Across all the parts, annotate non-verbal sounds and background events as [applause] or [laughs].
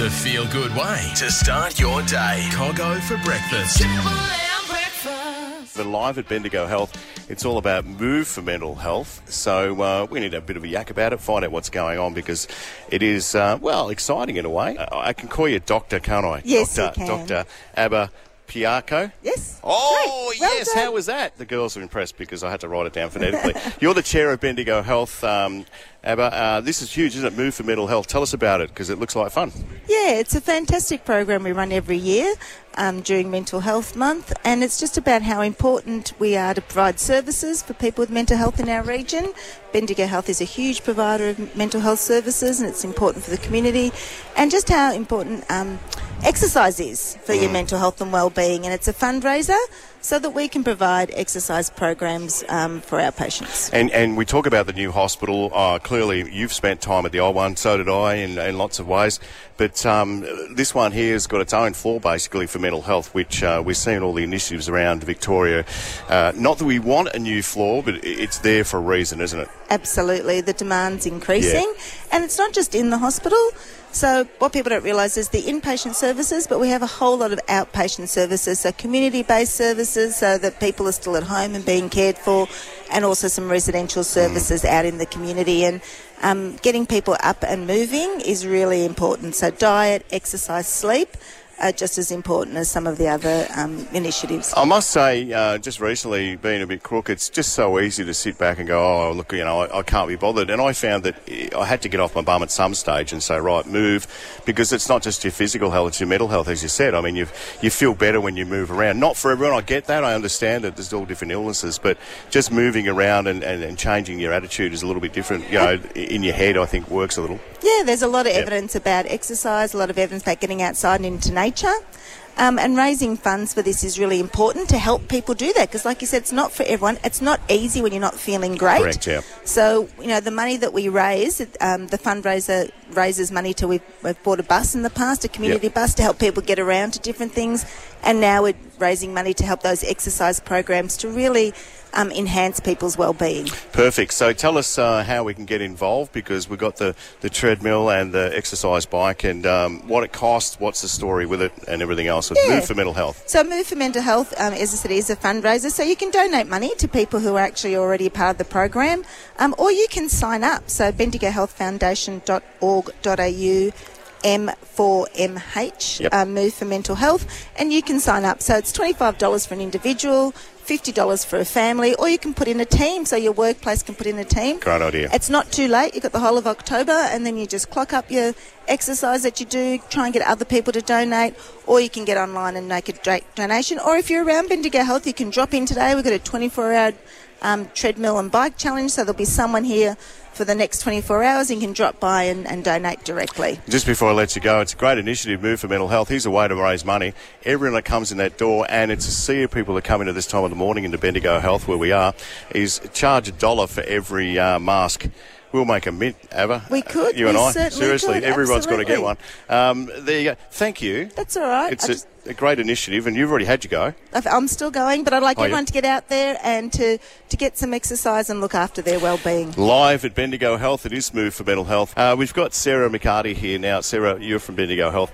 The feel good way to start your day. Cogho for breakfast. But live at Bendigo Health, it's all about move for mental health. So uh, we need a bit of a yak about it, find out what's going on because it is, uh, well, exciting in a way. Uh, I can call you Doctor, can't I? Yes, you Doctor, can. Doctor Abba Piarco. Yes. Oh. Well yes. done. How was that? The girls are impressed because I had to write it down phonetically. [laughs] You're the chair of Bendigo Health, um, Abba. Uh, this is huge, isn't it? Move for mental health. Tell us about it because it looks like fun. Yeah, it's a fantastic program we run every year um, during Mental Health Month, and it's just about how important we are to provide services for people with mental health in our region. Bendigo Health is a huge provider of mental health services, and it's important for the community, and just how important um, exercise is for your mental health and well-being. And it's a fundraiser so that we can provide exercise programs um, for our patients. And and we talk about the new hospital. Uh, clearly, you've spent time at the old one. So did I, in, in lots of ways. But um, this one here has got its own floor, basically, for mental health, which uh, we're seeing all the initiatives around Victoria. Uh, not that we want a new floor, but it's there for a reason, isn't it? Absolutely, the demand's increasing, and it's not just in the hospital. So, what people don't realise is the inpatient services, but we have a whole lot of outpatient services, so community based services, so that people are still at home and being cared for, and also some residential services out in the community. And um, getting people up and moving is really important. So, diet, exercise, sleep are just as important as some of the other um, initiatives. I must say, uh, just recently, being a bit crook, it's just so easy to sit back and go, oh, look, you know, I, I can't be bothered. And I found that I had to get off my bum at some stage and say, right, move, because it's not just your physical health, it's your mental health, as you said. I mean, you you feel better when you move around. Not for everyone, I get that. I understand that there's all different illnesses, but just moving around and, and, and changing your attitude is a little bit different. You know, in your head, I think works a little. Yeah, there's a lot of evidence about exercise, a lot of evidence about getting outside and into nature. Um, and raising funds for this is really important to help people do that because, like you said, it's not for everyone. It's not easy when you're not feeling great. Correct, yeah. So, you know, the money that we raise, um, the fundraiser raises money to, we've, we've bought a bus in the past, a community Yep. bus to help people get around to different things. And now we're raising money to help those exercise programs to really um, enhance people's well-being. Perfect. So tell us uh, how we can get involved because we've got the, the treadmill and the exercise bike and um, what it costs, what's the story with it, and everything else. Yeah. Move for mental health. So Move for Mental Health, um, as I said, is a fundraiser. So you can donate money to people who are actually already a part of the program, um, or you can sign up. So bendigohealthfoundation.org.au M4MH, Yep. um, Move for Mental Health, and you can sign up. So it's $25 for an individual, $50 for a family, or you can put in a team, so your workplace can put in a team. Great idea. It's not too late. You've got the whole of October, and then you just clock up your exercise that you do, try and get other people to donate, or you can get online and make a donation. Or if you're around Bendigo Health, you can drop in today. We've got a 24 hour um, treadmill and bike challenge, so there'll be someone here for the next 24 hours and you can drop by and, and donate directly. Just before I let you go, it's a great initiative, Move for Mental Health. Here's a way to raise money. Everyone that comes in that door, and it's a sea of people that come into this time of the morning into Bendigo Health, where we are, is charge a dollar for every uh, mask. We'll make a mint, Ava. We could, You and I. Seriously, could, everyone's got to get one. Um, there you go. Thank you. That's all right. It's I a, just- a great initiative, and you've already had your go. I'm still going, but I'd like Oh, yeah. everyone to get out there and to, to get some exercise and look after their well-being. Live at Bendigo Health, it is Move for Mental Health. Uh, we've got Sarah McCarty here now. Sarah, you're from Bendigo Health.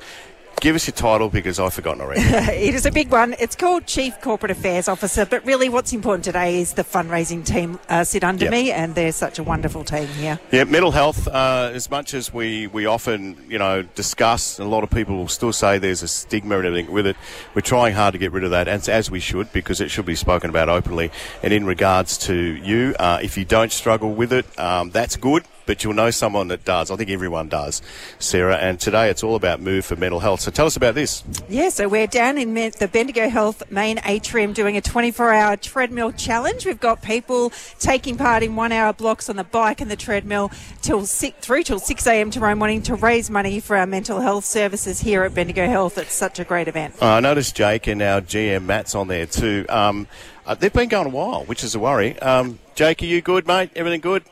Give us your title because I've forgotten already. [laughs] It is a big one. It's called Chief Corporate Affairs Officer, but really what's important today is the fundraising team uh, sit under Yep. me, and they're such a wonderful team here. Yeah, mental health. Uh, as much as we, we often you know discuss, a lot of people will still say there's a stigma and everything with it. We're trying hard to get rid of that, and as we should, because it should be spoken about openly. And in regards to you, uh, if you don't struggle with it, um, that's good. But you'll know someone that does. I think everyone does, Sarah. And today it's all about Move for Mental Health. So tell us about this. Yeah, so we're down in the Bendigo Health main atrium doing a 24 hour treadmill challenge. We've got people taking part in one hour blocks on the bike and the treadmill till six, through till 6 a.m. tomorrow morning to raise money for our mental health services here at Bendigo Health. It's such a great event. Uh, I noticed Jake and our GM Matt's on there too. Um, uh, they've been going a while, which is a worry. Um, Jake, are you good, mate? Everything good?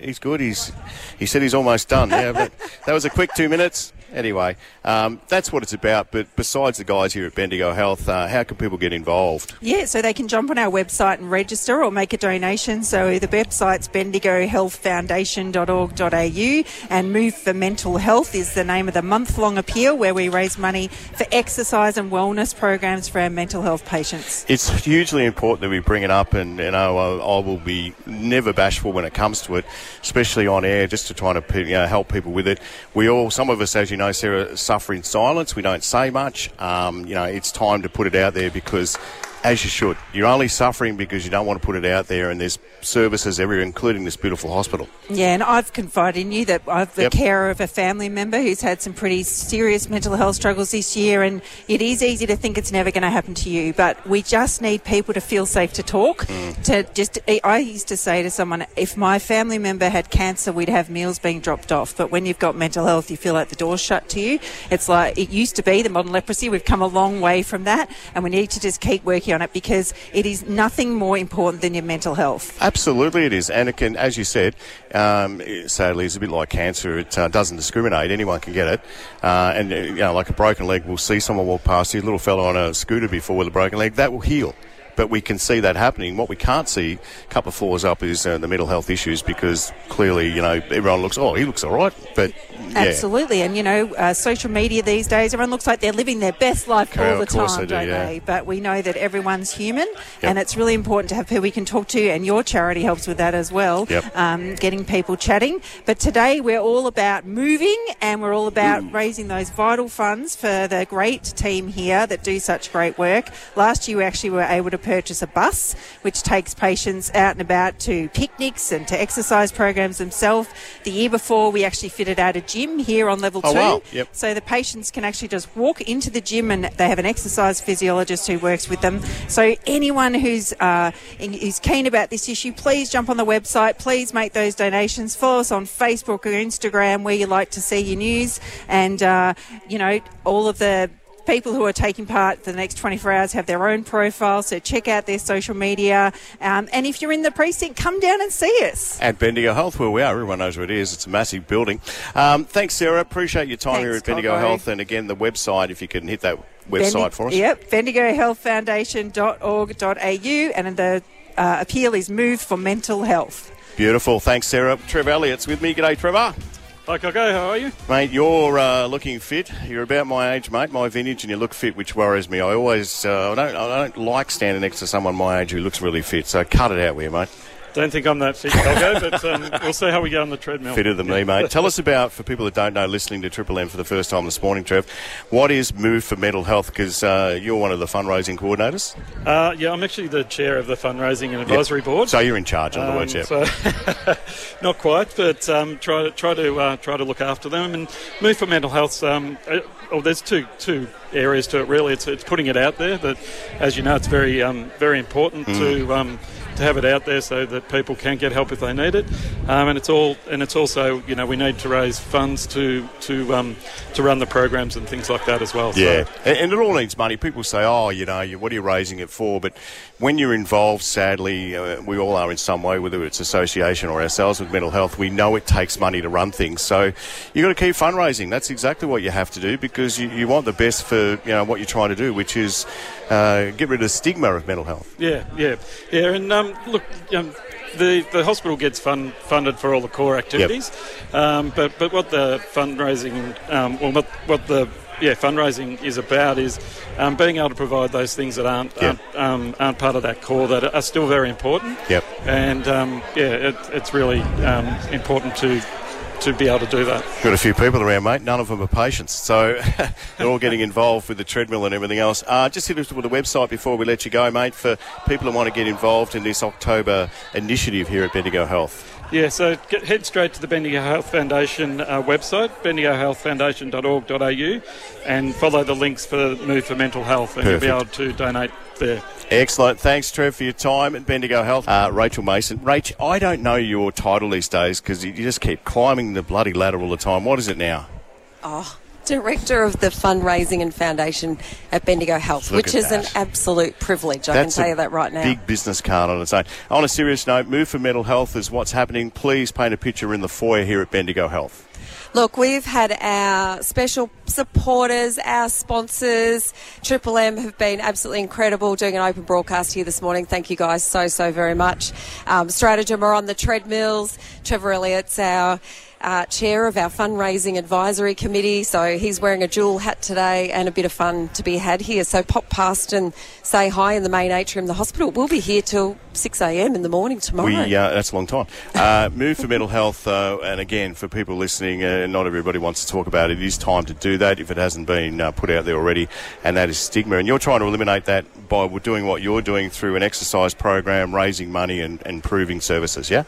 He's good. He's he said he's almost done. Yeah, but that was a quick two minutes. Anyway, um, that's what it's about. But besides the guys here at Bendigo Health, uh, how can people get involved? Yeah, so they can jump on our website and register or make a donation. So the website's bendigohealthfoundation.org.au and Move for Mental Health is the name of the month-long appeal where we raise money for exercise and wellness programs for our mental health patients. It's hugely important that we bring it up, and you know I, I will be never bashful when it comes to it, especially on air, just to try to you know, help people with it. We all, some of us, as you know, Sarah, suffer in silence. We don't say much. Um, you know, it's time to put it out there because as you should. You're only suffering because you don't want to put it out there, and there's services everywhere, including this beautiful hospital. Yeah, and I've confided in you that I've the Yep. carer of a family member who's had some pretty serious mental health struggles this year, and it is easy to think it's never going to happen to you, but we just need people to feel safe to talk. Mm. To just, I used to say to someone, if my family member had cancer, we'd have meals being dropped off, but when you've got mental health, you feel like the door's shut to you. It's like it used to be the modern leprosy. We've come a long way from that, and we need to just keep working on it because it is nothing more important than your mental health. Absolutely, it is, and it can, as you said, um, sadly, it's a bit like cancer. It uh, doesn't discriminate; anyone can get it. Uh, and uh, you know, like a broken leg, we'll see someone walk past you, a little fellow on a scooter before with a broken leg, that will heal. But we can see that happening. What we can't see, a couple of floors up, is uh, the mental health issues because clearly, you know, everyone looks, oh, he looks all right, but yeah. Absolutely, and you know, uh, social media these days, everyone looks like they're living their best life all the time, they do, don't yeah. they? But we know that everyone's human, and it's really important to have people we can talk to, and your charity helps with that as well. Yep. Um, getting people chatting. But today we're all about moving, and we're all about Mm. raising those vital funds for the great team here that do such great work. Last year, we actually were able to purchase a bus, which takes patients out and about to picnics and to exercise programs themselves. The year before, we actually fitted out a gym here on level Oh, two. wow. Yep. So the patients can actually just walk into the gym and they have an exercise physiologist who works with them. So anyone who's uh, who's keen about this issue, please jump on the website. Please make those donations. Follow us on Facebook or Instagram where you like to see your news, and uh, you know all of the. People who are taking part for the next 24 hours have their own profile, so check out their social media. Um, and if you're in the precinct, come down and see us. At Bendigo Health, where we are, everyone knows where it is. It's a massive building. Um, thanks, Sarah. Appreciate your time here at Bendigo. Health. And again, the website, if you can hit that website Bendi- for us. Yep, bendigohealthfoundation.org.au, and the uh, appeal is Move for Mental Health. Beautiful. Thanks, Sarah. Trev Elliott's with me. G'day, Trevor. Hi, Coco. How are you? Mate, you're uh, looking fit. You're about my age, mate, my vintage, and you look fit, which worries me. I always, uh, I don't, I don't like standing next to someone my age who looks really fit. So cut it out with you, mate. Don't think I'm that fit, Coco, [laughs] but um, we'll see how we go on the treadmill. Fitter than me, mate. Tell us [laughs] about, for people that don't know, listening to Triple M for the first time this morning, Trev, what is Move for Mental Health? Because uh, you're one of the fundraising coordinators. Uh, yeah, I'm actually the chair of the fundraising and advisory board. So you're in charge, in other Um, words, yeah. so [laughs] not quite, but um, try to try to uh, try to look after them and move for mental health. Um, uh, oh, there's two two areas to it really. It's, it's putting it out there. That, as you know, it's very um, very important Mm. to um, to have it out there so that people can get help if they need it. Um, and it's all and it's also you know we need to raise funds to to um, to run the programs and things like that as well. Yeah, So, and and it all needs money. People say, "Oh, you know, you, what are you raising it for?" But when you're involved, sadly, uh, we all are in some way, whether it's association or ourselves with mental health. We know it takes money to run things, so you've got to keep fundraising. That's exactly what you have to do because you, you want the best for you know what you're trying to do, which is uh, get rid of the stigma of mental health. Yeah, yeah, yeah. And um, look, um, the the hospital gets fund, funded for all the core activities, um, but but what the fundraising, um, well, what what the yeah fundraising is about is um, being able to provide those things that aren't Yeah. aren't, um, aren't part of that core that are still very important. Yep. And um, yeah, it, it's really um, important to to be able to do that. Got a few people around, mate. None of them are patients, so [laughs] they're all getting involved with the treadmill and everything else. Uh, just hit us with the website before we let you go, mate, for people who want to get involved in this October initiative here at Bendigo Health. Yeah, so get, head straight to the Bendigo Health Foundation uh, website, bendigohealthfoundation.org.au, and follow the links for Move for Mental Health, and you'll be able to donate there. Excellent. Thanks, Trev, for your time at Bendigo Health. Uh, Rachel Mason. Rach, I don't know your title these days because you you just keep climbing the bloody ladder all the time. What is it now? Oh, director of the fundraising and foundation at Bendigo Health, Look which is an absolute privilege. I That's can tell you that right now. Big business card on its own. On a serious note, Move for Mental Health is what's happening. Please paint a picture in the foyer here at Bendigo Health. Look, we've had our special supporters, our sponsors. Triple M have been absolutely incredible doing an open broadcast here this morning. Thank you guys so, so very much. Um, Stratagem are on the treadmills. Trevor Elliott's our uh, chair of our fundraising advisory committee, so he's wearing a jewel hat today and a bit of fun to be had here. So pop past and say hi in the main atrium of the hospital. We'll be here till 6am in the morning tomorrow. We uh, that's a long time. Uh, move for mental health, uh, and again for people listening, uh, not everybody wants to talk about it. It is time to do that if it hasn't been uh, put out there already, and that is stigma. And you're trying to eliminate that by doing what you're doing through an exercise program, raising money, and, and improving services. Yeah.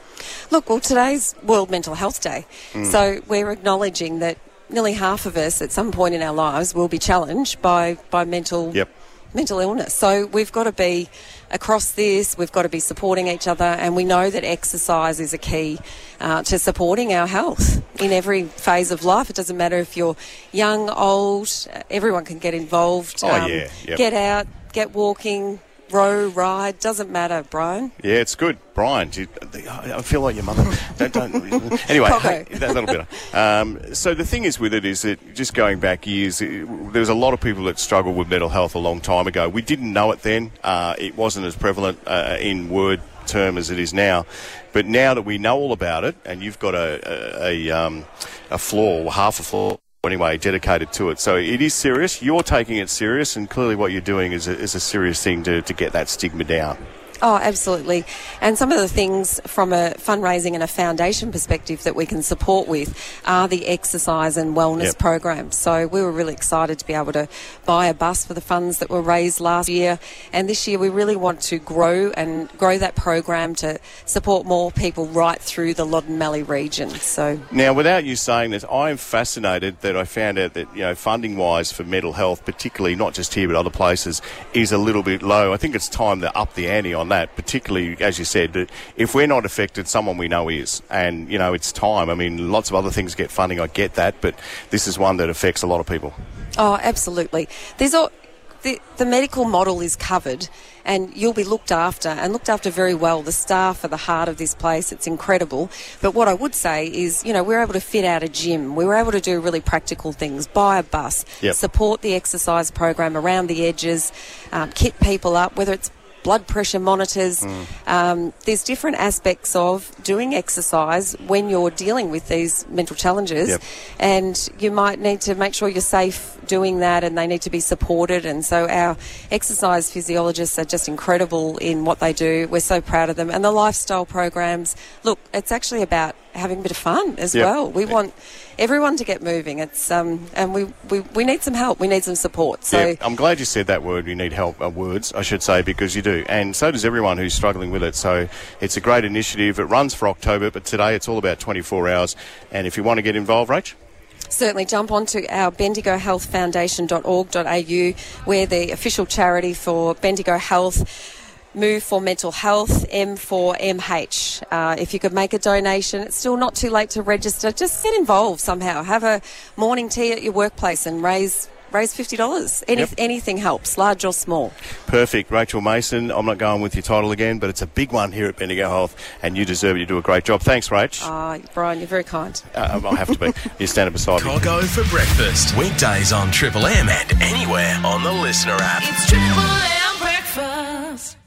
Look, well, today's World Mental Health Day, Mm. so we're acknowledging that nearly half of us at some point in our lives will be challenged by, by mental Yep. mental illness. So we've got to be across this, we've got to be supporting each other, and we know that exercise is a key uh, to supporting our health in every phase of life. It doesn't matter if you're young, old, everyone can get involved. Oh, yeah, yep. Get out, get walking. Row, ride, doesn't matter, Brian. Yeah, it's good, Brian. you- I feel like your mother. don't, don't. Anyway, Coco. hey, that, that'll better. Um, so the thing is with it is that just going back years, it, there was a lot of people that struggled with mental health a long time ago. We didn't know it then. Uh, it wasn't as prevalent uh, in word term as it is now. But now that we know all about it, and you've got a a, a, um, a floor, half a floor. Anyway, dedicated to it. So it is serious. You're taking it serious, and clearly what you're doing is a, is a serious thing to, to get that stigma down. Oh, absolutely. And some of the things from a fundraising and a foundation perspective that we can support with are the exercise and wellness Yep. programs. So we were really excited to be able to buy a bus for the funds that were raised last year. And this year we really want to grow and grow that program to support more people right through the Loddon Mallee region. So Now, without you saying this, I'm fascinated that I found out that, you know, funding wise for mental health, particularly not just here but other places, is a little bit low. I think it's time to up the ante on that, particularly, as you said, that if we're not affected, someone we know is. And, you know, it's time. I mean, lots of other things get funding, I get that, but this is one that affects a lot of people. Oh, absolutely. There's all, the, the medical model is covered and you'll be looked after and looked after very well. The staff are the heart of this place. It's incredible. But what I would say is, you know, we're able to fit out a gym. We were able to do really practical things, buy a bus, Yep. support the exercise program around the edges, um, kit people up, whether it's blood pressure monitors. Um, there's different aspects of doing exercise when you're dealing with these mental challenges, Yep. and you might need to make sure you're safe doing that, and they need to be supported. And so our exercise physiologists are just incredible in what they do. We're so proud of them, and the lifestyle programs. Look, it's actually about having a bit of fun as Yep. well. We want everyone to get moving. It's um, and we, we we need some help. We need some support. So. yeah, I'm glad you said that word. You need help, uh, words, I should say, because you do. And so does everyone who's struggling with it. So it's a great initiative. It runs for October, but today it's all about 24 hours. And if you want to get involved, Rach, certainly jump onto our bendigohealthfoundation.org.au. We're the official charity for Bendigo Health. Move for mental health, M4MH. Uh, if you could make a donation, it's still not too late to register. Just get involved somehow. Have a morning tea at your workplace and raise raise fifty dollars. Any, Yep. Anything helps, large or small. perfect. Rachel Mason, I'm not going with your title again, but it's a big one here at Bendigo Health, and you deserve it. You do a great job. Thanks, Rach. Uh, Brian, you're very kind. Uh, I'll have to be. [laughs] You're standing beside me. Cogho for breakfast. Weekdays on Triple M and anywhere on the Listener app. It's Triple M.